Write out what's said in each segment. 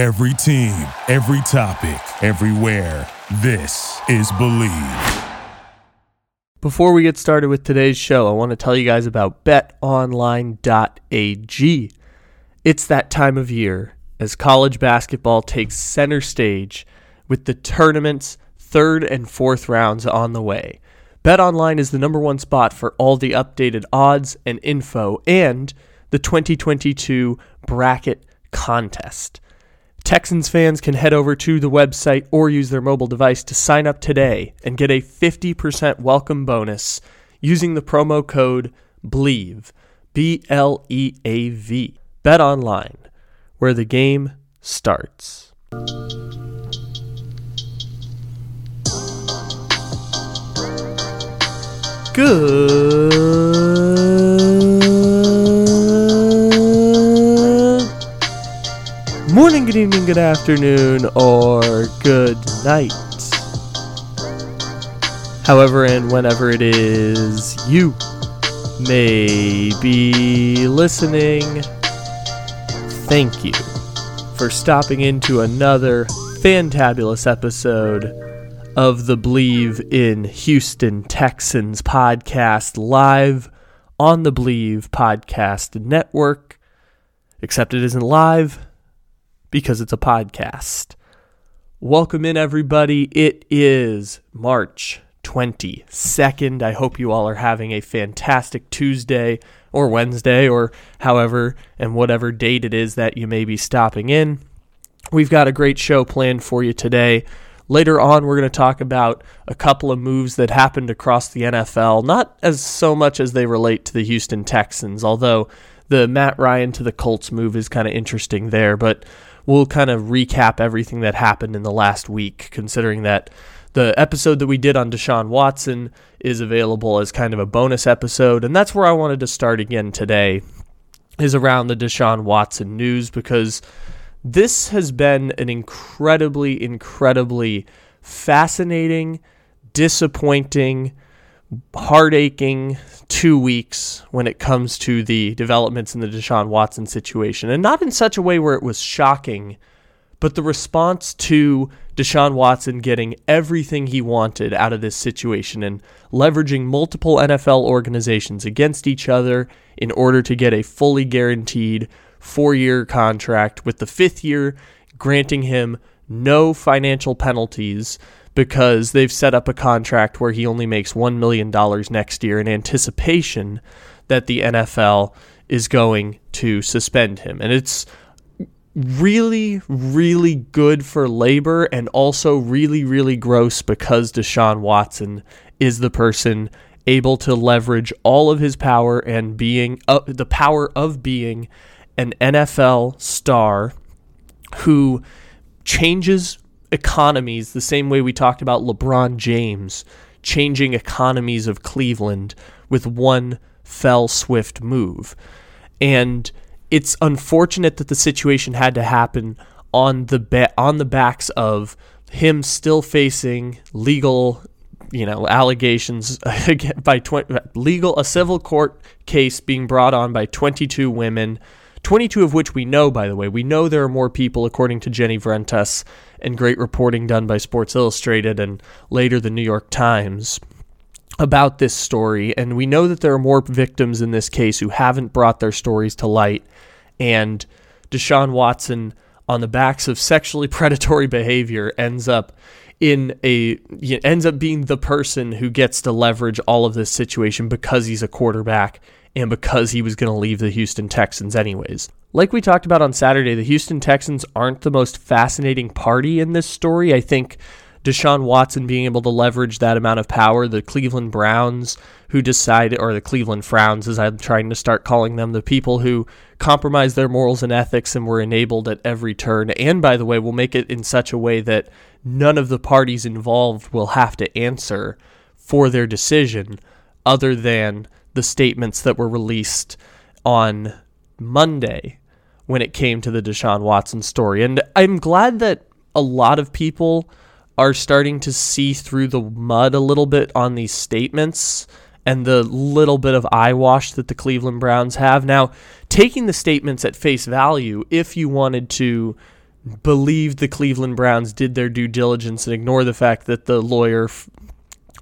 Every team, every topic, everywhere. This is Bleav. Before we get started with today's show, I want to tell you guys about betonline.ag. It's that time of year as college basketball takes center stage with the tournament's third and fourth rounds on the way. BetOnline is the number one spot for all the updated odds and info and the 2022 bracket contest. Texans fans can head over to the website or use their mobile device to sign up today and get a 50% welcome bonus using the promo code BLEAV, B L E A V. Bet online, where the game starts. Good morning, good evening, good afternoon, or good night. However, and whenever it is you may be listening, thank you for stopping into another fantabulous episode of the Bleav in Houston Texans podcast live on the Bleav Podcast Network. Except it isn't live because it's a podcast. Welcome in, everybody. It is March 22nd. I hope you all are having a fantastic Tuesday or Wednesday or however and whatever date it is that you may be stopping in. We've got a great show planned for you today. Later on, we're going to talk about a couple of moves that happened across the NFL, not as so much as they relate to the Houston Texans, although the Matt Ryan to the Colts move is kind of interesting there. But we'll kind of recap everything that happened in the last week, considering that the episode that we did on Deshaun Watson is available as kind of a bonus episode. And that's where I wanted to start again today, is around the Deshaun Watson news, because this has been an incredibly, incredibly fascinating, disappointing, heartaching two weeks when it comes to the developments in the Deshaun Watson situation. And not in such a way where it was shocking, but the response to Deshaun Watson getting everything he wanted out of this situation and leveraging multiple NFL organizations against each other in order to get a fully guaranteed four year contract, with the fifth year granting him no financial penalties because they've set up a contract where he only makes $1 million next year in anticipation that the NFL is going to suspend him. And it's really, really good for labor and also really, really gross because Deshaun Watson is the person able to leverage all of his power and being uh, the power of being an NFL star who changes economies the same way we talked about LeBron James changing economies of Cleveland with one fell swift move. And it's unfortunate that the situation had to happen on the ba- on the backs of him still facing legal you know allegations by legal a civil court case being brought on by 22 women 22 of which we know, by the way. We know there are more people, according to Jenny Vrentas, and great reporting done by Sports Illustrated and later the New York Times about this story. And we know that there are more victims in this case who haven't brought their stories to light. And Deshaun Watson, on the backs of sexually predatory behavior, ends up in a ends up being the person who gets to leverage all of this situation because he's a quarterback and because he was going to leave the Houston Texans anyways. Like we talked about on Saturday, the Houston Texans aren't the most fascinating party in this story. I think Deshaun Watson being able to leverage that amount of power, the Cleveland Browns who decided, or the Cleveland Frowns, as I'm trying to start calling them, the people who compromised their morals and ethics and were enabled at every turn. And by the way, will make it in such a way that none of the parties involved will have to answer for their decision other than the statements that were released on Monday when it came to the Deshaun Watson story. And I'm glad that a lot of people are starting to see through the mud a little bit on these statements and the little bit of eyewash that the Cleveland Browns have. Now, taking the statements at face value, if you wanted to believe the Cleveland Browns did their due diligence and ignore the fact that the lawyer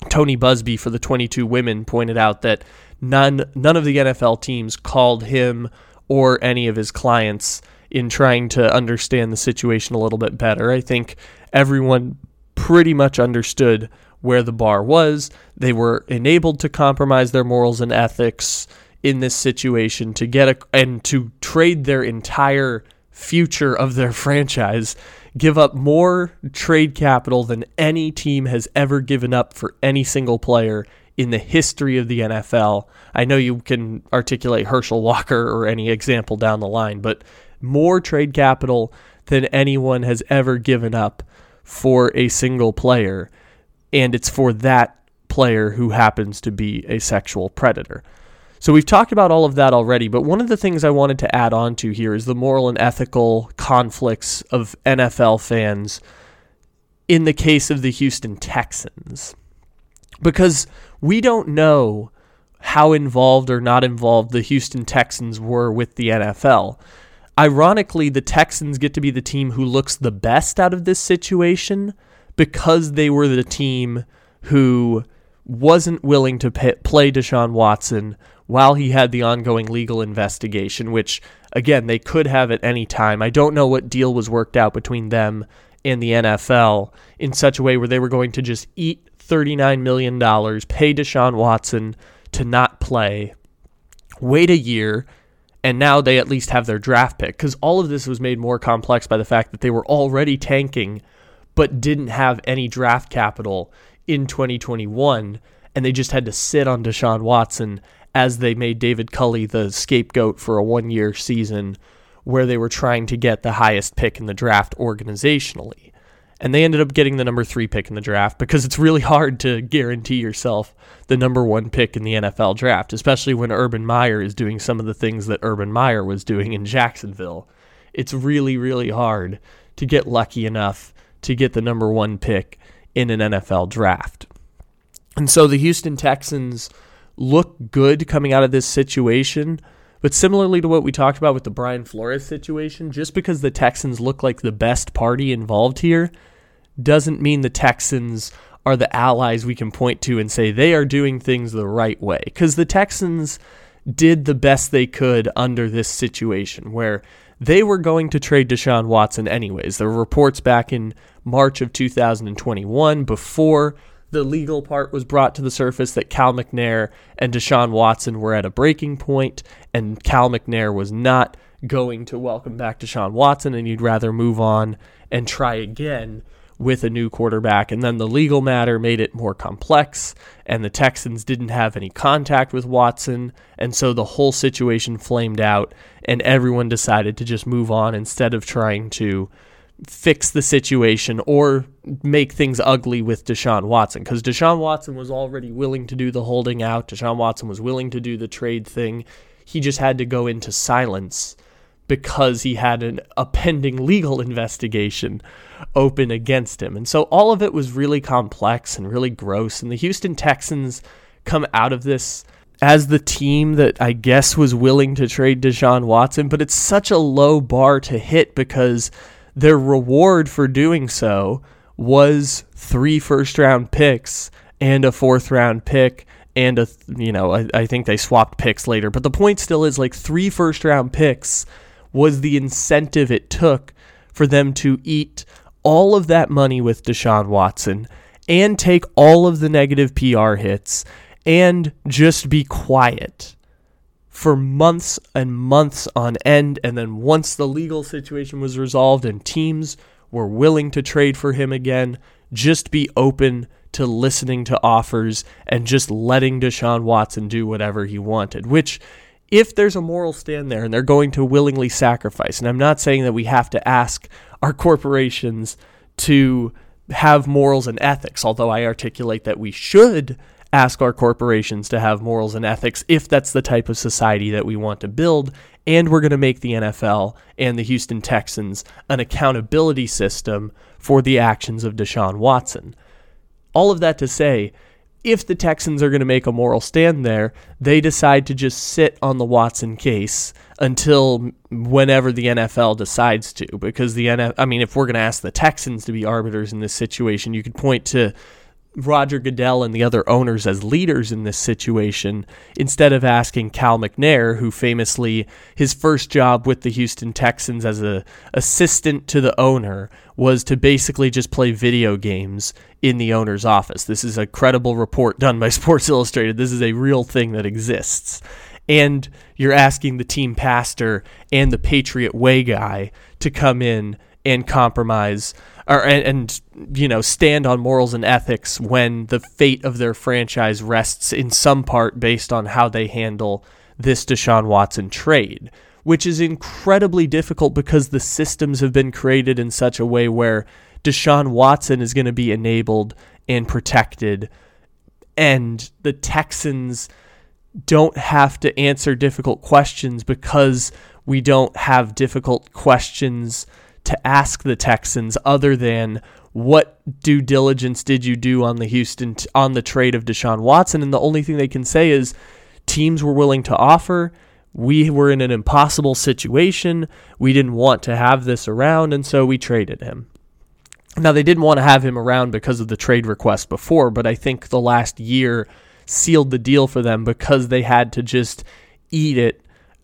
Tony Buzbee for the 22 women pointed out that none none of the NFL teams called him or any of his clients in trying to understand the situation a little bit better. I think everyone pretty much understood where the bar was. They were enabled to compromise their morals and ethics in this situation to get a and to trade their entire future of their franchise, give up more trade capital than any team has ever given up for any single player in the history of the NFL. I know you can articulate Herschel Walker or any example down the line, but more trade capital than anyone has ever given up for a single player. And it's for that player who happens to be a sexual predator. So we've talked about all of that already, but one of the things I wanted to add on to here is the moral and ethical conflicts of NFL fans in the case of the Houston Texans. Because we don't know how involved or not involved the Houston Texans were with the NFL. Ironically, the Texans get to be the team who looks the best out of this situation because they were the team who wasn't willing to pay, play Deshaun Watson while he had the ongoing legal investigation, which, again, they could have at any time. I don't know what deal was worked out between them and the NFL in such a way where they were going to just eat $39 million, pay Deshaun Watson to not play, wait a year, and now they at least have their draft pick. Because all of this was made more complex by the fact that they were already tanking, but didn't have any draft capital in 2021, and they just had to sit on Deshaun Watson as they made David Culley the scapegoat for a one year season where they were trying to get the highest pick in the draft organizationally. And they ended up getting the number three pick in the draft because it's really hard to guarantee yourself the number one pick in the NFL draft, especially when Urban Meyer is doing some of the things that Urban Meyer was doing in Jacksonville. It's really, really hard to get lucky enough to get the number one pick in an NFL draft. And so the Houston Texans look good coming out of this situation. But similarly to what we talked about with the Brian Flores situation, just because the Texans look like the best party involved here doesn't mean the Texans are the allies we can point to and say they are doing things the right way. Because the Texans did the best they could under this situation where they were going to trade Deshaun Watson anyways. There were reports back in March of 2021 before the legal part was brought to the surface that Cal McNair and Deshaun Watson were at a breaking point, and Cal McNair was not going to welcome back Deshaun Watson, and he'd rather move on and try again with a new quarterback. And then the legal matter made it more complex, and the Texans didn't have any contact with Watson. And so the whole situation flamed out, and everyone decided to just move on instead of trying to fix the situation or make things ugly with Deshaun Watson because Deshaun Watson was already willing to do the holding out. Deshaun Watson was willing to do the trade thing. He just had to go into silence because he had an, a pending legal investigation open against him. And so all of it was really complex and really gross. And the Houston Texans come out of this as the team that I guess was willing to trade Deshaun Watson, but it's such a low bar to hit because their reward for doing so was three first round picks and a fourth round pick and a you know I, I, think they swapped picks later. But the point still is like three first round picks was the incentive it took for them to eat all of that money with Deshaun Watson and take all of the negative PR hits and just be quiet for months and months on end. And then once the legal situation was resolved and teams were willing to trade for him again, just be open to listening to offers and just letting Deshaun Watson do whatever he wanted, which if there's a moral stand there and they're going to willingly sacrifice, and I'm not saying that we have to ask our corporations to have morals and ethics, although I articulate that we should ask our corporations to have morals and ethics if that's the type of society that we want to build. And we're going to make the NFL and the Houston Texans an accountability system for the actions of Deshaun Watson. All of that to say, if the Texans are going to make a moral stand there, they decide to just sit on the Watson case until whenever the NFL decides to. Because the NFL, I mean, if we're going to ask the Texans to be arbiters in this situation, you could point to Roger Goodell and the other owners as leaders in this situation instead of asking Cal McNair, who famously his first job with the Houston Texans as a assistant to the owner was to basically just play video games in the owner's office. This is a credible report done by Sports Illustrated. This is a real thing that exists. And you're asking the team pastor and the Patriot Way guy to come in and compromise or and, and, you know stand on morals and ethics when the fate of their franchise rests in some part based on how they handle this Deshaun Watson trade, which is incredibly difficult because the systems have been created in such a way where Deshaun Watson is going to be enabled and protected and the Texans don't have to answer difficult questions because we don't have difficult questions to ask the Texans other than what due diligence did you do on the Houston on the trade of Deshaun Watson? And the only thing they can say is teams were willing to offer. We were in an impossible situation. We didn't want to have this around and so we traded him. Now they didn't want to have him around because of the trade request before but I think the last year sealed the deal for them because they had to just eat it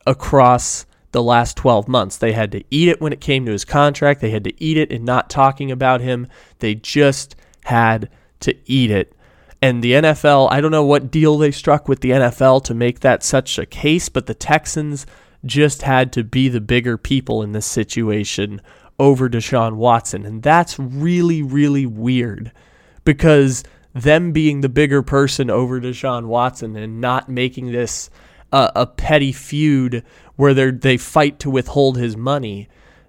across the last 12 months. They had to eat it when it came to his contract. They had to eat it in not talking about him. They just had to eat it. And the NFL, I don't know what deal they struck with the NFL to make that such a case, but the Texans just had to be the bigger people in this situation over Deshaun Watson. And that's really, really weird because them being the bigger person over Deshaun Watson and not making this a, a petty feud where they they fight to withhold his money.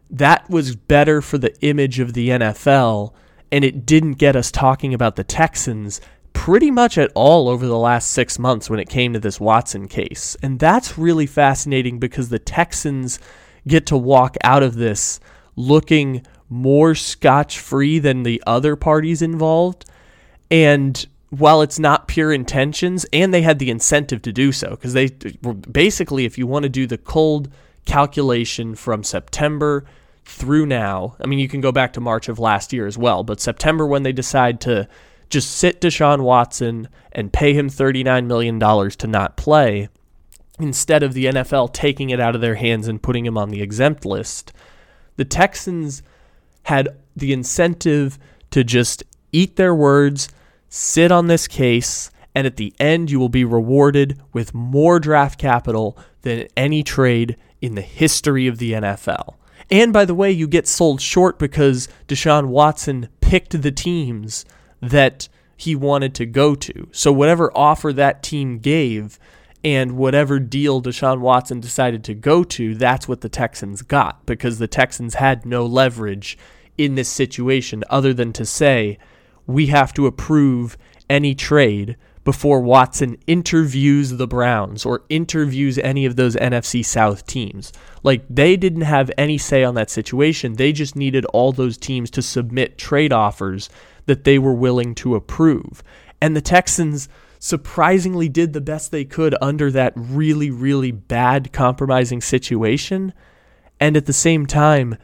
That was better for the image of the NFL, and it didn't get us talking about the Texans pretty much at all over the last six months when it came to this Watson case. And that's really fascinating because the Texans get to walk out of this looking more scotch free than the other parties involved. And while it's not pure intentions, and they had the incentive to do so, because they basically, if you want to do the cold calculation from September through now, I mean, you can go back to March of last year as well, but September when they decide to just sit Deshaun Watson and pay him $39 million to not play, instead of the NFL taking it out of their hands and putting him on the exempt list, the Texans had the incentive to just eat their words sit on this case, and at the end, you will be rewarded with more draft capital than any trade in the history of the NFL. And by the way, you get sold short because Deshaun Watson picked the teams that he wanted to go to. So, whatever offer that team gave and whatever deal Deshaun Watson decided to go to, that's what the Texans got because the Texans had no leverage in this situation other than to say, we have to approve any trade before Watson interviews the Browns or interviews any of those NFC South teams. Like they didn't have any say on that situation. They just needed all those teams to submit trade offers that they were willing to approve. And the Texans surprisingly did the best they could under that really, really bad compromising situation. And at the same time,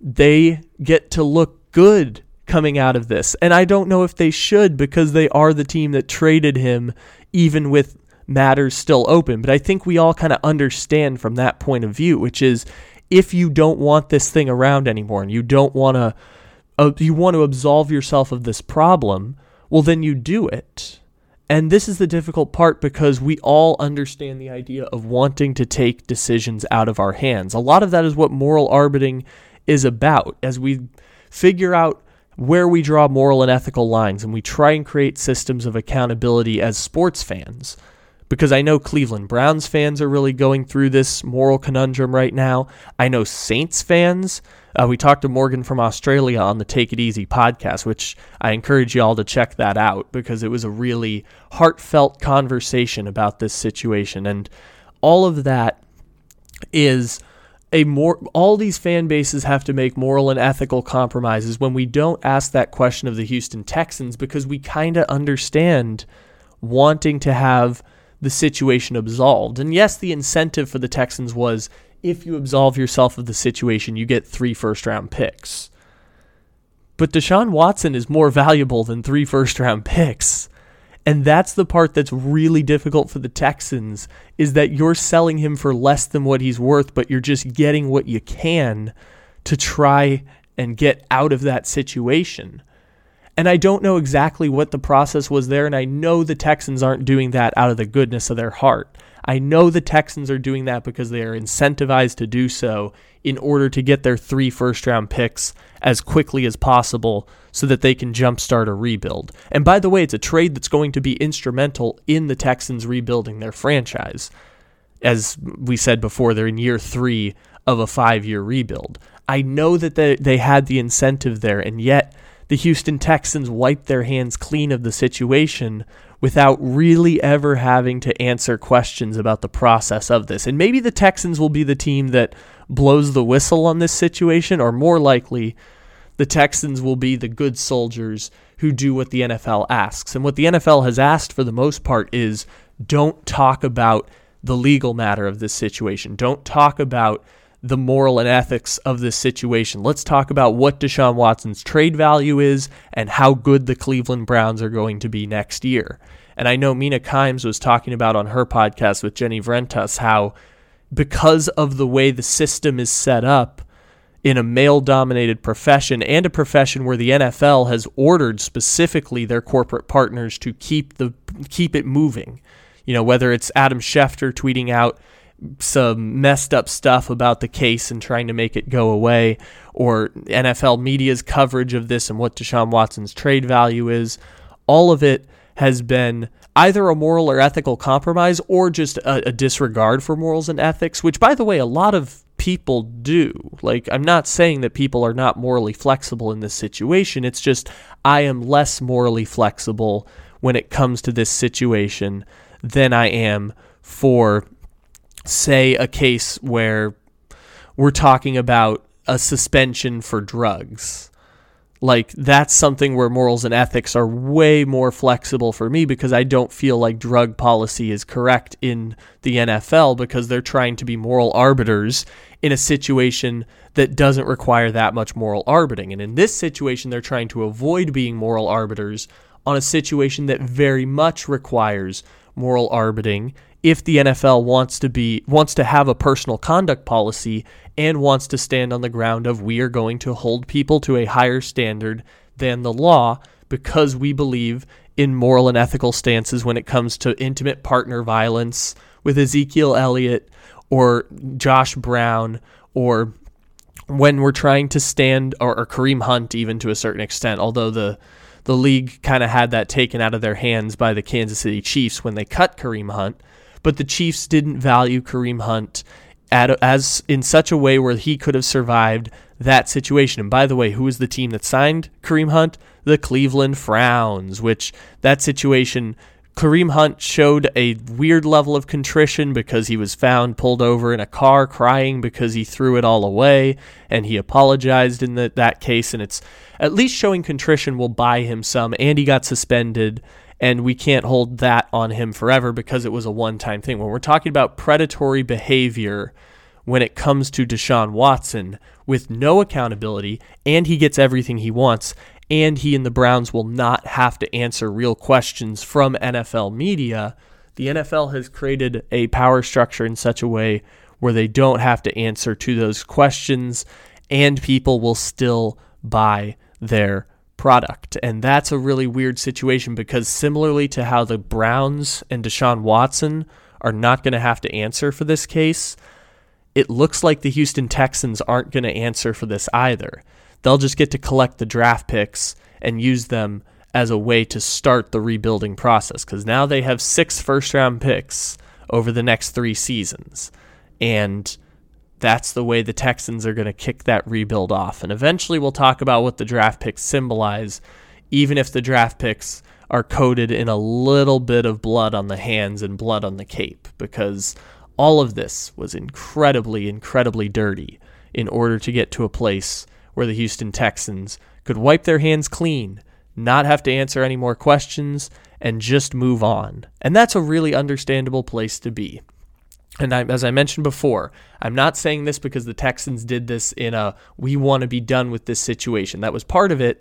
they get to look good coming out of this. And I don't know if they should because they are the team that traded him, even with matters still open. But I think we all kind of understand from that point of view, which is if you don't want this thing around anymore and you don't want to, uh, you want to absolve yourself of this problem, well, then you do it. And this is the difficult part because we all understand the idea of wanting to take decisions out of our hands. A lot of that is what moral arbitering is about as we figure out where we draw moral and ethical lines and we try and create systems of accountability as sports fans. Because I know Cleveland Browns fans are really going through this moral conundrum right now. I know Saints fans. Uh, we talked to Morgan from Australia on the Take It Easy podcast, which I encourage you all to check that out because it was a really heartfelt conversation about this situation. And all of that is a more all these fan bases have to make moral and ethical compromises when we don't ask that question of the Houston Texans because we kind of understand wanting to have the situation absolved. And yes, the incentive for the Texans was if you absolve yourself of the situation, you get three first round picks. But Deshaun Watson is more valuable than three first round picks. And that's the part that's really difficult for the Texans is that you're selling him for less than what he's worth, but you're just getting what you can to try and get out of that situation. And I don't know exactly what the process was there, and I know the Texans aren't doing that out of the goodness of their heart. I know the Texans are doing that because they are incentivized to do so in order to get their three first round picks as quickly as possible so that they can jumpstart a rebuild. And by the way, it's a trade that's going to be instrumental in the Texans rebuilding their franchise. As we said before, they're in year three of a five year rebuild. I know that they, they had the incentive there, and yet the Houston Texans wiped their hands clean of the situation without really ever having to answer questions about the process of this. And maybe the Texans will be the team that blows the whistle on this situation, or more likely, the Texans will be the good soldiers who do what the NFL asks. And what the NFL has asked for the most part is don't talk about the legal matter of this situation. Don't talk about the moral and ethics of this situation. Let's talk about what Deshaun Watson's trade value is and how good the Cleveland Browns are going to be next year. And I know Mina Kimes was talking about on her podcast with Jenny Vrentas how because of the way the system is set up in a male dominated profession and a profession where the NFL has ordered specifically their corporate partners to keep the keep it moving. You know, whether it's Adam Schefter tweeting out some messed up stuff about the case and trying to make it go away, or NFL media's coverage of this and what Deshaun Watson's trade value is. All of it has been either a moral or ethical compromise or just a, a, disregard for morals and ethics, which, by the way, a lot of people do. Like, I'm not saying that people are not morally flexible in this situation. It's just I am less morally flexible when it comes to this situation than I am for say, a case where we're talking about a suspension for drugs. Like, that's something where morals and ethics are way more flexible for me because I don't feel like drug policy is correct in the NFL because they're trying to be moral arbiters in a situation that doesn't require that much moral arbitering. And in this situation, they're trying to avoid being moral arbiters on a situation that very much requires moral arbitering if the NFL wants to be wants to have a personal conduct policy and wants to stand on the ground of we are going to hold people to a higher standard than the law because we believe in moral and ethical stances when it comes to intimate partner violence with Ezekiel Elliott or Josh Brown or when we're trying to stand or, or Kareem Hunt even to a certain extent although the the league kind of had that taken out of their hands by the Kansas City Chiefs when they cut Kareem Hunt but the Chiefs didn't value Kareem Hunt at, as in such a way where he could have survived that situation. And by the way, who was the team that signed Kareem Hunt? The Cleveland Frowns, which that situation Kareem Hunt showed a weird level of contrition because he was found pulled over in a car crying because he threw it all away and he apologized in the, that case and it's at least showing contrition will buy him some and he got suspended and we can't hold that on him forever because it was a one time thing. When we're talking about predatory behavior when it comes to Deshaun Watson with no accountability and he gets everything he wants and he and the Browns will not have to answer real questions from NFL media, the NFL has created a power structure in such a way where they don't have to answer to those questions and people will still buy their product. And that's a really weird situation because similarly to how the Browns and Deshaun Watson are not going to have to answer for this case, it looks like the Houston Texans aren't going to answer for this either. They'll just get to collect the draft picks and use them as a way to start the rebuilding process because now they have six first round picks over the next three seasons. And that's the way the Texans are going to kick that rebuild off. And eventually we'll talk about what the draft picks symbolize, even if the draft picks are coated in a little bit of blood on the hands and blood on the cape, because all of this was incredibly, incredibly dirty in order to get to a place where the Houston Texans could wipe their hands clean, not have to answer any more questions, and just move on. And that's a really understandable place to be. And I, as I mentioned before, I'm not saying this because the Texans did this in a we want to be done with this situation. That was part of it,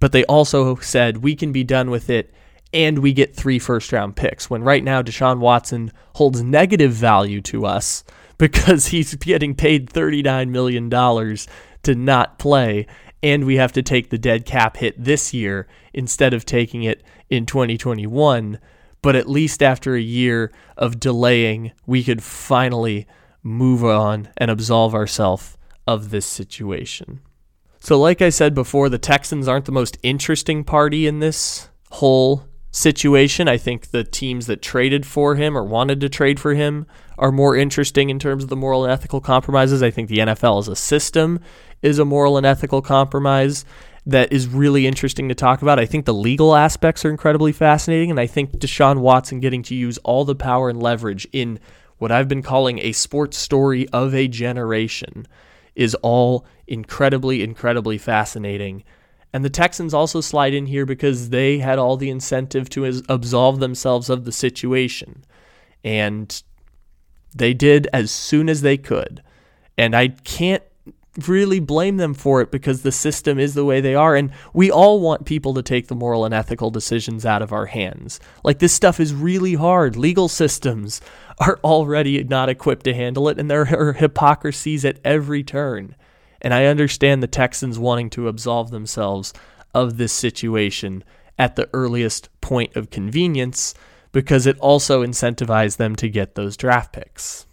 but they also said we can be done with it and we get three first round picks. When right now Deshaun Watson holds negative value to us because he's getting paid $39 million to not play, and we have to take the dead cap hit this year instead of taking it in 2021 but at least after a year of delaying, we could finally move on and absolve ourselves of this situation. So, like I said before, the Texans aren't the most interesting party in this whole situation. I think the teams that traded for him or wanted to trade for him are more interesting in terms of the moral and ethical compromises. I think the NFL as a system is a moral and ethical compromise that is really interesting to talk about. I think the legal aspects are incredibly fascinating, and I think Deshaun Watson getting to use all the power and leverage in what I've been calling a sports story of a generation is all incredibly, incredibly fascinating. And the Texans also slide in here because they had all the incentive to absolve themselves of the situation. And they did as soon as they could. And I can't really blame them for it because the system is the way they are. And we all want people to take the moral and ethical decisions out of our hands. Like, this stuff is really hard. Legal systems are already not equipped to handle it, and there are hypocrisies at every turn. And I understand the Texans wanting to absolve themselves of this situation at the earliest point of convenience because it also incentivized them to get those draft picks.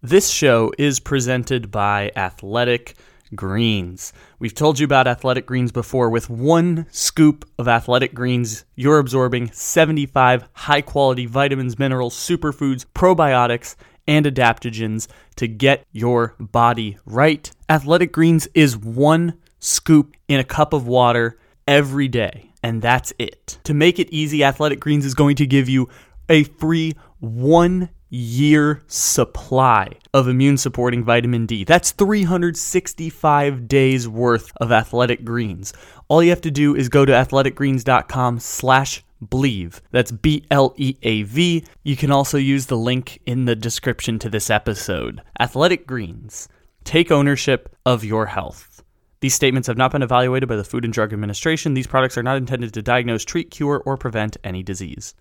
This show is presented by Athletic Greens. We've told you about Athletic Greens before. With one scoop of Athletic Greens, you're absorbing 75 high quality vitamins, minerals, superfoods, probiotics, and adaptogens to get your body right. Athletic Greens is one scoop in a cup of water every day, and that's it. To make it easy, Athletic Greens is going to give you a free one year supply of immune supporting vitamin D. That's 365 days worth of athletic greens. All you have to do is go to athleticgreens.com slash Bleav. That's B L E A V. You can also use the link in the description to this episode. Athletic Greens. Take ownership of your health. These statements have not been evaluated by the Food and Drug Administration. These products are not intended to diagnose, treat, cure, or prevent any disease.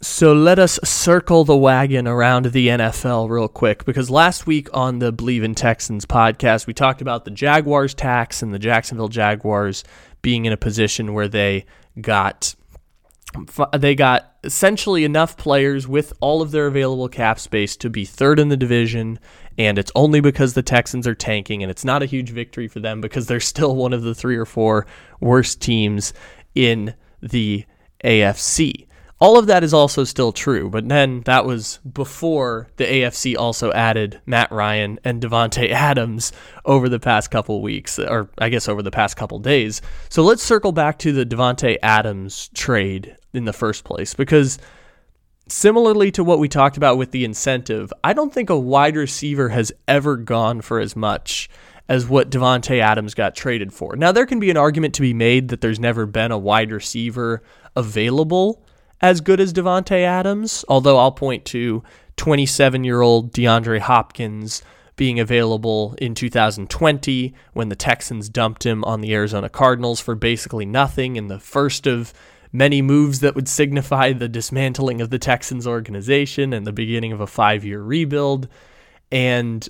So let us circle the wagon around the NFL real quick because last week on the Bleav in Texans podcast, we talked about the Jaguars tax and the Jacksonville Jaguars being in a position where they got they got essentially enough players with all of their available cap space to be third in the division and it's only because the Texans are tanking and it's not a huge victory for them because they're still one of the 3 or 4 worst teams in the AFC. All of that is also still true, but then that was before the AFC also added Matt Ryan and Davante Adams over the past couple weeks, or I guess over the past couple days. So let's circle back to the Davante Adams trade in the first place, because similarly to what we talked about with the incentive, I don't think a wide receiver has ever gone for as much as what Davante Adams got traded for. Now there can be an argument to be made that there's never been a wide receiver available as good as Davante Adams, although I'll point to 27 year old DeAndre Hopkins being available in 2020 when the Texans dumped him on the Arizona Cardinals for basically nothing in the first of many moves that would signify the dismantling of the Texans organization and the beginning of a five year rebuild. And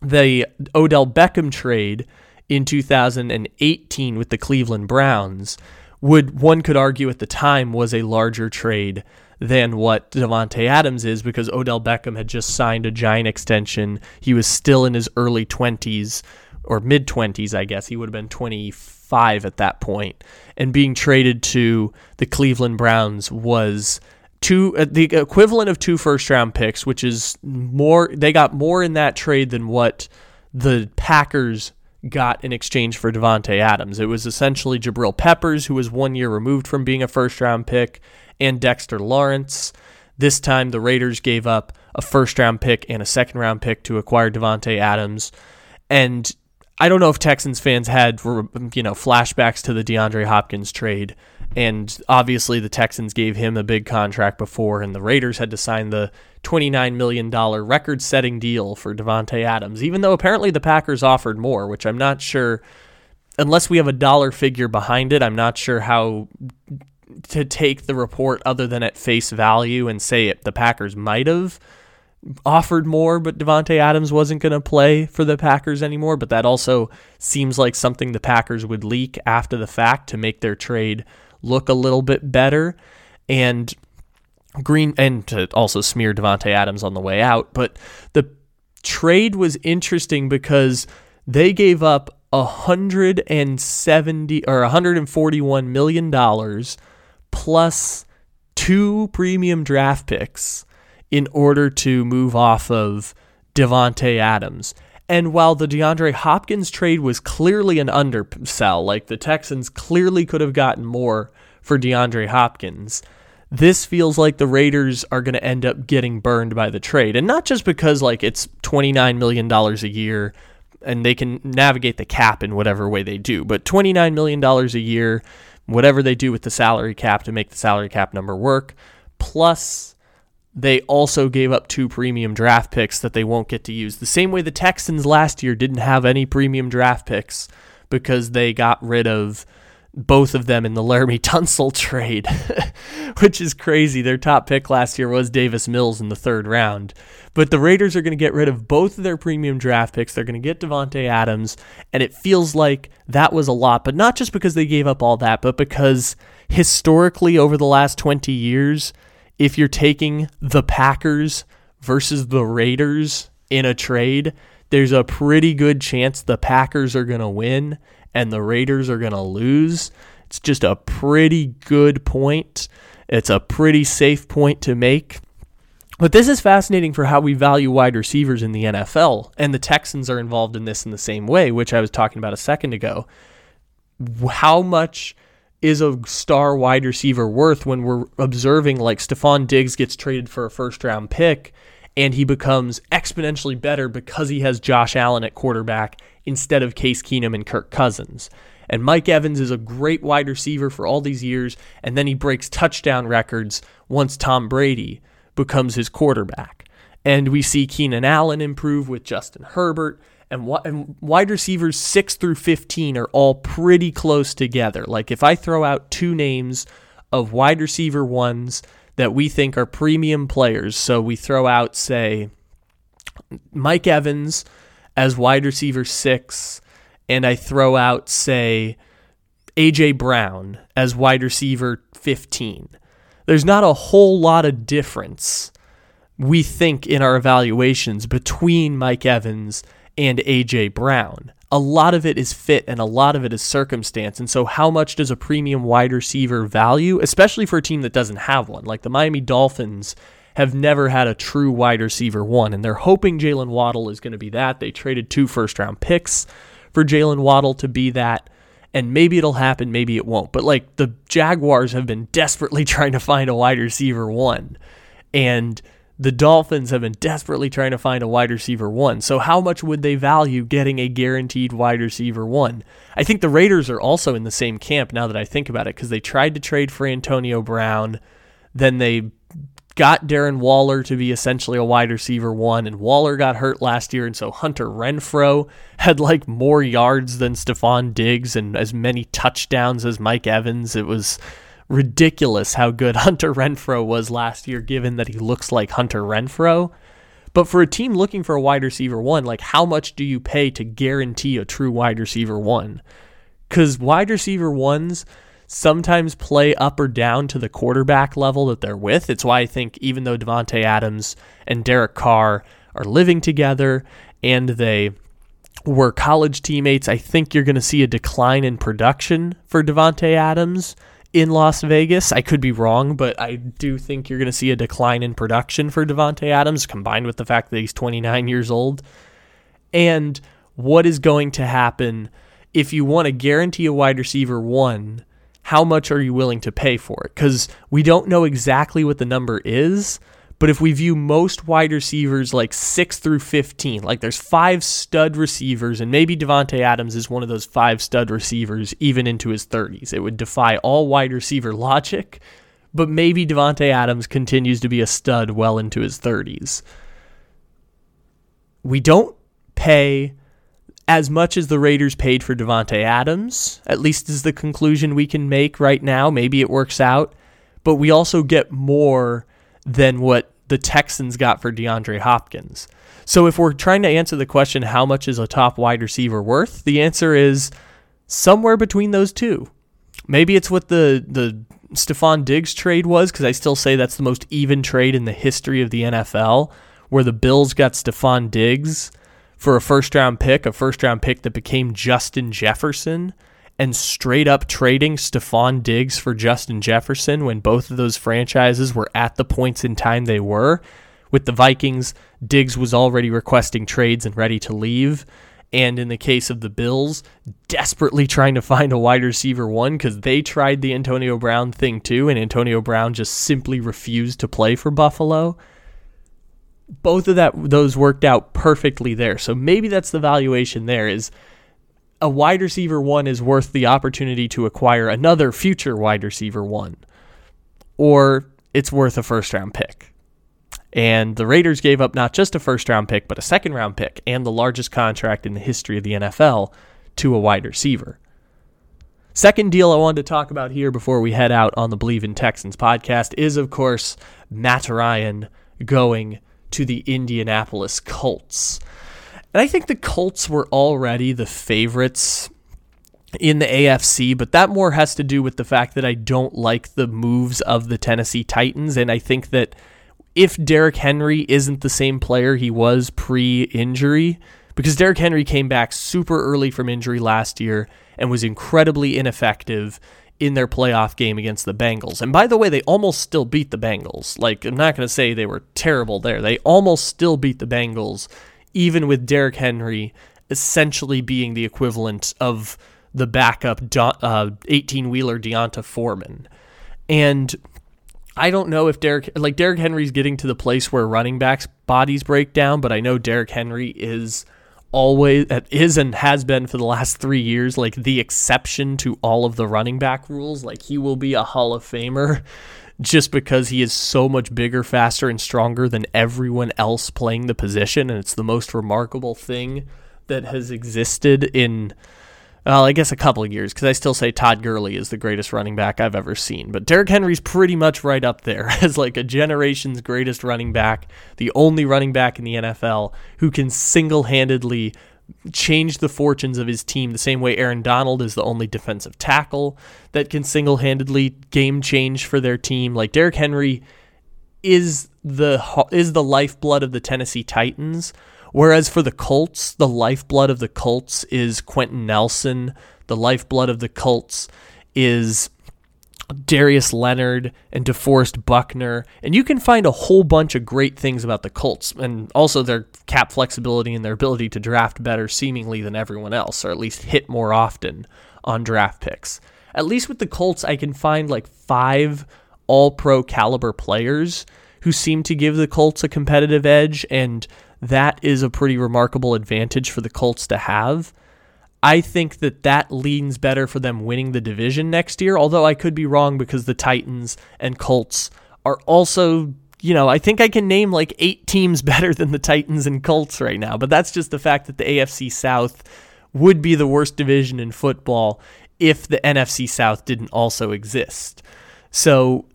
the Odell Beckham trade in 2018 with the Cleveland Browns would one could argue at the time was a larger trade than what Davante Adams is because Odell Beckham had just signed a giant extension. He was still in his early 20s or mid 20s, I guess. He would have been 25 at that. And being traded to the Cleveland Browns was two uh, the equivalent of two first round picks, which is more they got more in that trade than what the Packers got in exchange for Davante Adams. It was essentially Jabril Peppers, who was one year removed from being a first round pick, and Dexter Lawrence. This time, the Raiders gave up a first round pick and a second round pick to acquire Davante Adams. And I don't know if Texans fans had you know flashbacks to the DeAndre Hopkins trade, and obviously the Texans gave him a big contract before, and the Raiders had to sign the $29 million record-setting deal for Davante Adams, even though apparently the Packers offered more, which I'm not sure. Unless we have a dollar figure behind it, I'm not sure how to take the report other than at face value and say it, the Packers might have offered more, but Davante Adams wasn't going to play for the Packers anymore. But that also seems like something the Packers would leak after the fact to make their trade look a little bit better. And Green and to also smear Davante Adams on the way out. But the trade was interesting because they gave up 170 or 141 million dollars plus two premium draft picks in order to move off of Davante Adams. And while the DeAndre Hopkins trade was clearly an undersell, like the Texans clearly could have gotten more for DeAndre Hopkins, this feels like the Raiders are going to end up getting burned by the trade. And not just because like it's $29 million a year and they can navigate the cap in whatever way they do, but $29 million a year, whatever they do with the salary cap to make the salary cap number work, plus they also gave up two premium draft picks that they won't get to use. The same way the Texans last year didn't have any premium draft picks because they got rid of both of them in the Laremy Tunsil trade, which is crazy. Their top pick last year was Davis Mills in the third round. But the Raiders are going to get rid of both of their premium draft picks. They're going to get Davante Adams, and it feels like that was a lot, but not just because they gave up all that, but because historically over the last 20 years, if you're taking the Packers versus the Raiders in a trade, there's a pretty good chance the Packers are going to win and the Raiders are going to lose. It's just a pretty good point. It's a pretty safe point to make. But this is fascinating for how we value wide receivers in the NFL, and the Texans are involved in this in the same way, which I was talking about a second ago. How much is a star wide receiver worth when we're observing like Stefon Diggs gets traded for a first round pick and he becomes exponentially better because he has Josh Allen at quarterback instead of Case Keenum and Kirk Cousins. And Mike Evans is a great wide receiver for all these years, and then he breaks touchdown records once Tom Brady becomes his quarterback. And we see Keenan Allen improve with Justin Herbert and, wide receivers 6 through 15 are all pretty close together. Like if I throw out two names of wide receiver ones that we think are premium players, so we throw out, say, Mike Evans as wide receiver 6, and I throw out, say, AJ Brown as wide receiver 15. There's not a whole lot of difference, we think, in our evaluations between Mike Evans and AJ Brown. A lot of it is fit and a lot of it is circumstance. And so, how much does a premium wide receiver value, especially for a team that doesn't have one? Like the Miami Dolphins have never had a true wide receiver one, and they're hoping Jalen Waddle is going to be that. They traded two first round picks for Jalen Waddle to be that. And maybe it'll happen, maybe it won't. But like the Jaguars have been desperately trying to find a wide receiver one. And the Dolphins have been desperately trying to find a wide receiver one. So, how much would they value getting a guaranteed wide receiver one? I think the Raiders are also in the same camp now that I think about it because they tried to trade for Antonio Brown. Then they got Darren Waller to be essentially a wide receiver one, and Waller got hurt last year. And so, Hunter Renfrow had like more yards than Stefon Diggs and as many touchdowns as Mike Evans. It was ridiculous how good Hunter Renfrow was last year, given that he looks like Hunter Renfrow. But for a team looking for a wide receiver one, like how much do you pay to guarantee a true wide receiver one? Because wide receiver ones sometimes play up or down to the quarterback level that they're with. It's why I think even though Davante Adams and Derek Carr are living together and they were college teammates, I think you're going to see a decline in production for Davante Adams in Las Vegas. I could be wrong, but I do think you're going to see a decline in production for Davante Adams combined with the fact that he's 29 years old. And what is going to happen if you want to guarantee a wide receiver one? How much are you willing to pay for it? Because we don't know exactly what the number is, But if we view most wide receivers like 6 through 15, like there's five stud receivers, and maybe Davante Adams is one of those five stud receivers even into his 30s. It would defy all wide receiver logic, but maybe Davante Adams continues to be a stud well into his 30s. We don't pay as much as the Raiders paid for Davante Adams, at least is the conclusion we can make right now. Maybe it works out, but we also get more than what the Texans got for DeAndre Hopkins. So if we're trying to answer the question, how much is a top wide receiver worth? The answer is somewhere between those two. Maybe it's what the the Stefon Diggs trade was, because I still say that's the most even trade in the history of the NFL, where the Bills got Stefon Diggs for a first round pick, a first round pick that became Justin Jefferson, and straight up trading Stefon Diggs for Justin Jefferson when both of those franchises were at the points in time they were. With the Vikings, Diggs was already requesting trades and ready to leave. And in the case of the Bills, desperately trying to find a wide receiver one because they tried the Antonio Brown thing too, and Antonio Brown just simply refused to play for Buffalo both of that those worked out perfectly there. So maybe that's the valuation there is a wide receiver one is worth the opportunity to acquire another future wide receiver one. Or it's worth a first round pick. And the Raiders gave up not just a first round pick, but a second round pick and the largest contract in the history of the NFL to a wide receiver. Second deal I wanted to talk about here before we head out on the Bleav in Texans podcast is, of course, Matt Ryan going to the Indianapolis Colts. And I think the Colts were already the favorites in the AFC, but that more has to do with the fact that I don't like the moves of the Tennessee Titans. And I think that if Derrick Henry isn't the same player he was pre injury, because Derrick Henry came back super early from injury last year and was incredibly ineffective in their playoff game against the Bengals. And by the way, they almost still beat the Bengals. Like, I'm not going to say they were terrible there. They almost still beat the Bengals, even with Derrick Henry essentially being the equivalent of the backup 18 uh, wheeler D'Onta Foreman. And I don't know if Derrick, like, Derrick Henry's getting to the place where running backs' bodies break down, but I know Derrick Henry is always is and has been for the last three years like the exception to all of the running back rules. Like he will be a Hall of Famer just because he is so much bigger, faster, and stronger than everyone else playing the position, and it's the most remarkable thing that has existed in well, I guess a couple of years because I still say Todd Gurley is the greatest running back I've ever seen. But Derrick Henry's pretty much right up there as like a generation's greatest running back, the only running back in the NFL who can single handedly change the fortunes of his team the same way Aaron Donald is the only defensive tackle that can single handedly game change for their team. Like Derrick Henry is the is the lifeblood of the Tennessee Titans Whereas for the Colts, the lifeblood of the Colts is Quenton Nelson. The lifeblood of the Colts is Darius Leonard and DeForest Buckner. And you can find a whole bunch of great things about the Colts and also their cap flexibility and their ability to draft better seemingly than everyone else, or at least hit more often on draft picks. At least with the Colts, I can find like five all pro caliber players who seem to give the Colts a competitive edge and that is a pretty remarkable advantage for the Colts to have. I think that that leans better for them winning the division next year, although I could be wrong because the Titans and Colts are also, you know, I think I can name like eight teams better than the Titans and Colts right now, but that's just the fact that the AFC South would be the worst division in football if the NFC South didn't also exist. So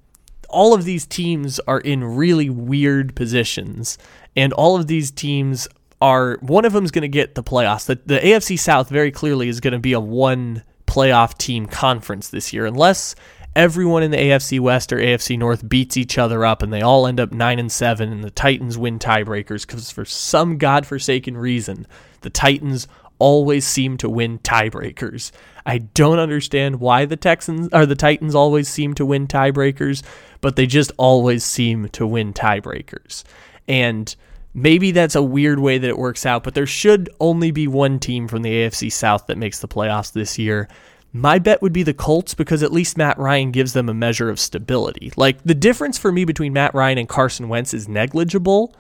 all of these teams are in really weird positions and all of these teams are one of them is going to get the playoffs. The, the AFC South very clearly is going to be a one playoff team conference this year, unless everyone in the AFC West or AFC North beats each other up and they all end up 9 and 7 and the Titans win tiebreakers cuz for some godforsaken reason the Titans always seem to win tiebreakers. I don't understand why the Texans or the Titans always seem to win tiebreakers, but they just always seem to win tiebreakers. And maybe that's a weird way that it works out, but there should only be one team from the AFC South that makes the playoffs this year. My bet would be the Colts because at least Matt Ryan gives them a measure of stability. Like the difference for me between Matt Ryan and Carson Wentz is negligible.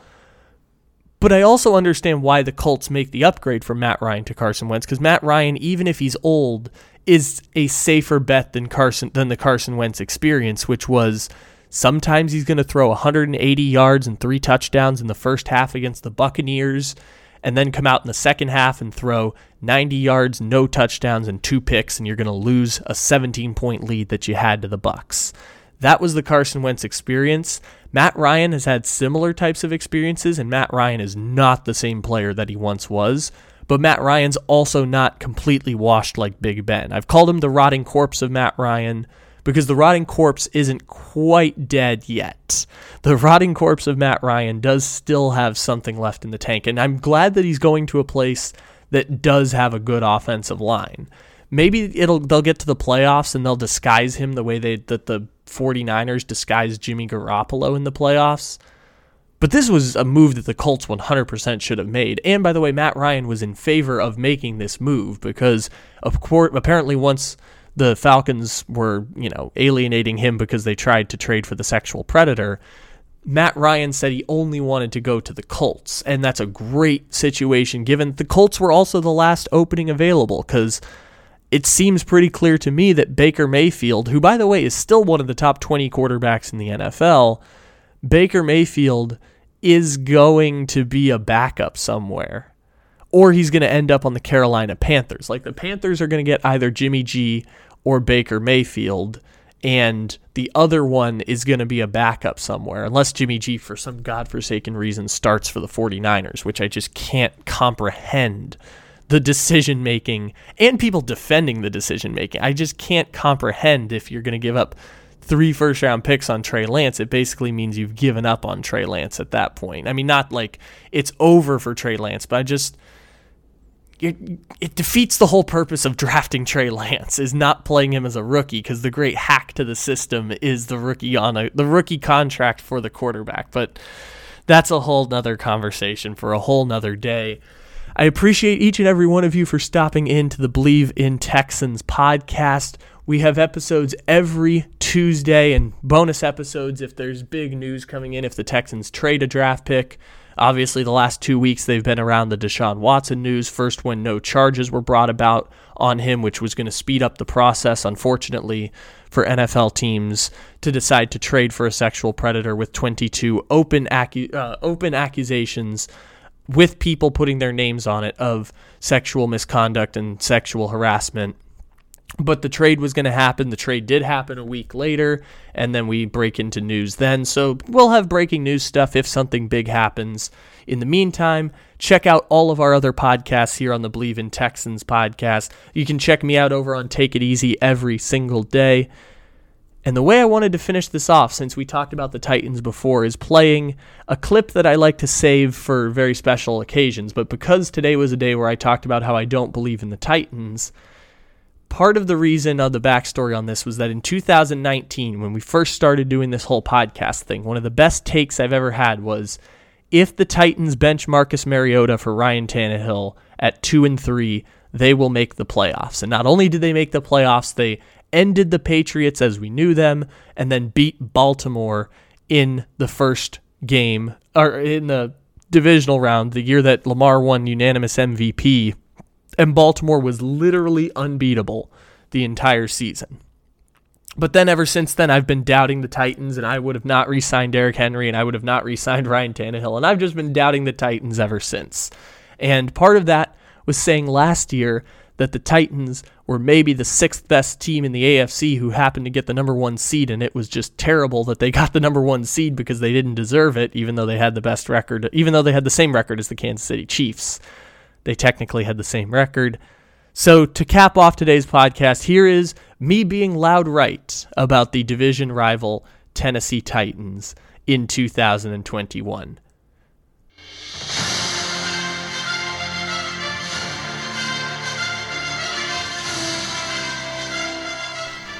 But I also understand why the Colts make the upgrade from Matt Ryan to Carson Wentz because Matt Ryan, even if he's old, is a safer bet than Carson than the Carson Wentz experience, which was sometimes he's going to throw 180 yards and three touchdowns in the first half against the Buccaneers and then come out in the second half and throw 90 yards, no touchdowns, and two picks, and you're going to lose a 17 point lead that you had to the Bucks. That was the Carson Wentz experience. Matt Ryan has had similar types of experiences, and Matt Ryan is not the same player that he once was. But Matt Ryan's also not completely washed like Big Ben. I've called him the rotting corpse of Matt Ryan because the rotting corpse isn't quite dead yet. The rotting corpse of Matt Ryan does still have something left in the tank, and I'm glad that he's going to a place that does have a good offensive line. Maybe it'll they'll get to the playoffs and they'll disguise him the way they that the 49ers disguised Jimmy Garoppolo in the playoffs. But this was a move that the Colts 100% should have made. And by the way, Matt Ryan was in favor of making this move because of course apparently once the Falcons were, you know, alienating him because they tried to trade for the sexual predator. Matt Ryan said he only wanted to go to the Colts, and that's a great situation given the Colts were also the last opening available because it seems pretty clear to me that Baker Mayfield, who by the way is still one of the top 20 quarterbacks in the NFL, Baker Mayfield is going to be a backup somewhere. Or he's going to end up on the Carolina Panthers. Like the Panthers are going to get either Jimmy G or Baker Mayfield, and the other one is going to be a backup somewhere, unless Jimmy G, for some godforsaken reason, starts for the 49ers, which I just can't comprehend the decision making and people defending the decision making. I just can't comprehend if you're going to give up three first round picks on Trey Lance, it basically means you've given up on Trey Lance at that point. I mean, not like it's over for Trey Lance, but I just it, defeats the whole purpose of drafting Trey Lance is not playing him as a rookie because the great hack to the system is the rookie on a the rookie contract for the quarterback. But that's a whole nother conversation for a whole nother day. I appreciate each and every one of you for stopping in to the Bleav in Texans podcast. We have episodes every Tuesday and bonus episodes if there's big news coming in, if the Texans trade a draft pick. Obviously, the last two weeks they've been around the Deshaun Watson news. First, when no charges were brought about on him, which was going to speed up the process, unfortunately, for NFL teams to decide to trade for a sexual predator with 22 open, acu- uh, open accusations with people putting their names on it of sexual misconduct and sexual harassment but the trade was going to happen. The trade did happen a week later, and then we break into news then. So we'll have breaking news stuff if something big happens. In the meantime, check out all of our other podcasts here on the Bleav in Texans podcast. You can check me out over on Take It Easy every single day. And the way I wanted to finish this off, since we talked about the Titans before, is playing a clip that I like to save for very special occasions. But because today was a day where I talked about how I don't believe in the Titans, part of the reason of the backstory on this was that in 2019, when we first started doing this whole podcast thing, one of the best takes I've ever had was if the Titans bench Marcus Mariota for Ryan Tannehill at two and three, they will make the playoffs. And not only did they make the playoffs, they ended the Patriots as we knew them and then beat Baltimore in the first game or in the divisional round, the year that Lamar won unanimous MVP and Baltimore was literally unbeatable the entire season. But then ever since then, I've been doubting the Titans, and I would have not re signed Derrick Henry, and I would have not re signed Ryan Tannehill, and I've just been doubting the Titans ever since. And part of that was saying last year that the Titans were maybe the sixth best team in the AFC who happened to get the number one seed, and it was just terrible that they got the number one seed because they didn't deserve it, even though they had the best record, even though they had the same record as the Kansas City Chiefs. They technically had the same record. So, to cap off today's podcast, here is me being loud right about the division rival Tennessee Titans in 2021.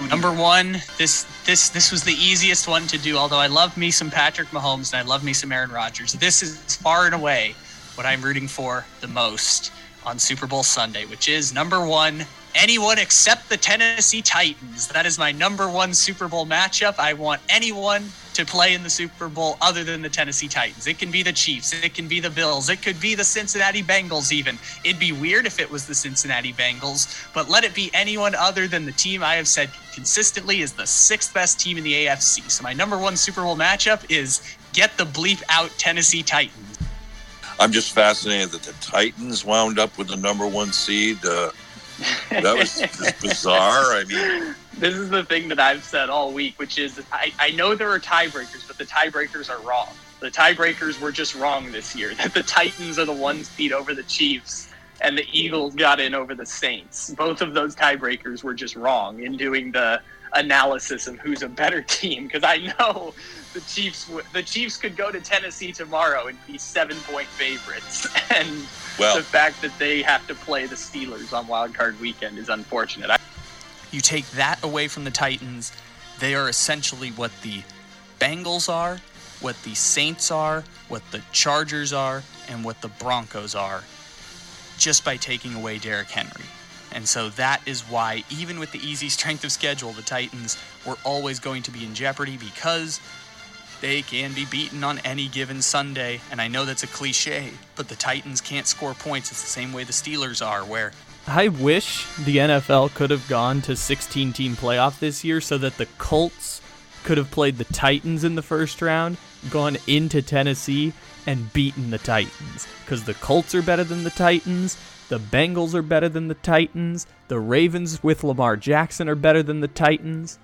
Number one, this this this was the easiest one to do. Although I love me some Patrick Mahomes and I love me some Aaron Rodgers. This is far and away what I'm rooting for the most on Super Bowl Sunday, which is number one, anyone except the Tennessee Titans. That is my number one Super Bowl matchup. I want anyone to play in the Super Bowl other than the Tennessee Titans. It can be the Chiefs, it can be the Bills, it could be the Cincinnati Bengals, even. It'd be weird if it was the Cincinnati Bengals, but let it be anyone other than the team I have said consistently is the sixth best team in the AFC. So my number one Super Bowl matchup is get the bleep out Tennessee Titans. I'm just fascinated that the Titans wound up with the number one seed. Uh, that was bizarre. I mean, this is the thing that I've said all week, which is I, I know there are tiebreakers, but the tiebreakers are wrong. The tiebreakers were just wrong this year. That the Titans are the one seed over the Chiefs and the Eagles got in over the Saints. Both of those tiebreakers were just wrong in doing the analysis of who's a better team because I know the Chiefs the Chiefs could go to Tennessee tomorrow and be seven point favorites and well, the fact that they have to play the Steelers on Wild Card Weekend is unfortunate. You take that away from the Titans, they are essentially what the Bengals are, what the Saints are, what the Chargers are, and what the Broncos are, just by taking away Derrick Henry. And so that is why, even with the easy strength of schedule, the Titans were always going to be in jeopardy because they can be beaten on any given Sunday. And I know that's a cliche, but the Titans can't score points. It's the same way the Steelers are, where. I wish the NFL could have gone to 16 team playoff this year so that the Colts could have played the Titans in the first round, gone into Tennessee, and beaten the Titans. Because the Colts are better than the Titans. The Bengals are better than the Titans. The Ravens with Lamar Jackson are better than the Titans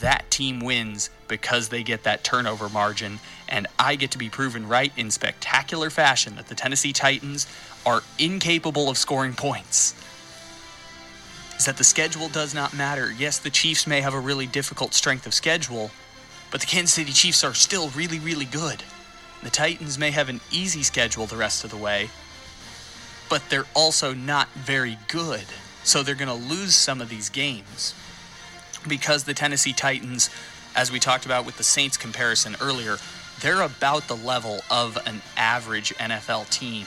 that team wins because they get that turnover margin. And I get to be proven right in spectacular fashion that the Tennessee Titans are incapable of scoring points. Is that the schedule does not matter. Yes, the Chiefs may have a really difficult strength of schedule, but the Kansas City Chiefs are still really, really good. The Titans may have an easy schedule the rest of the way, but they're also not very good. So they're going to lose some of these games because the Tennessee Titans, as we talked about with the Saints comparison earlier, they're about the level of an average NFL team.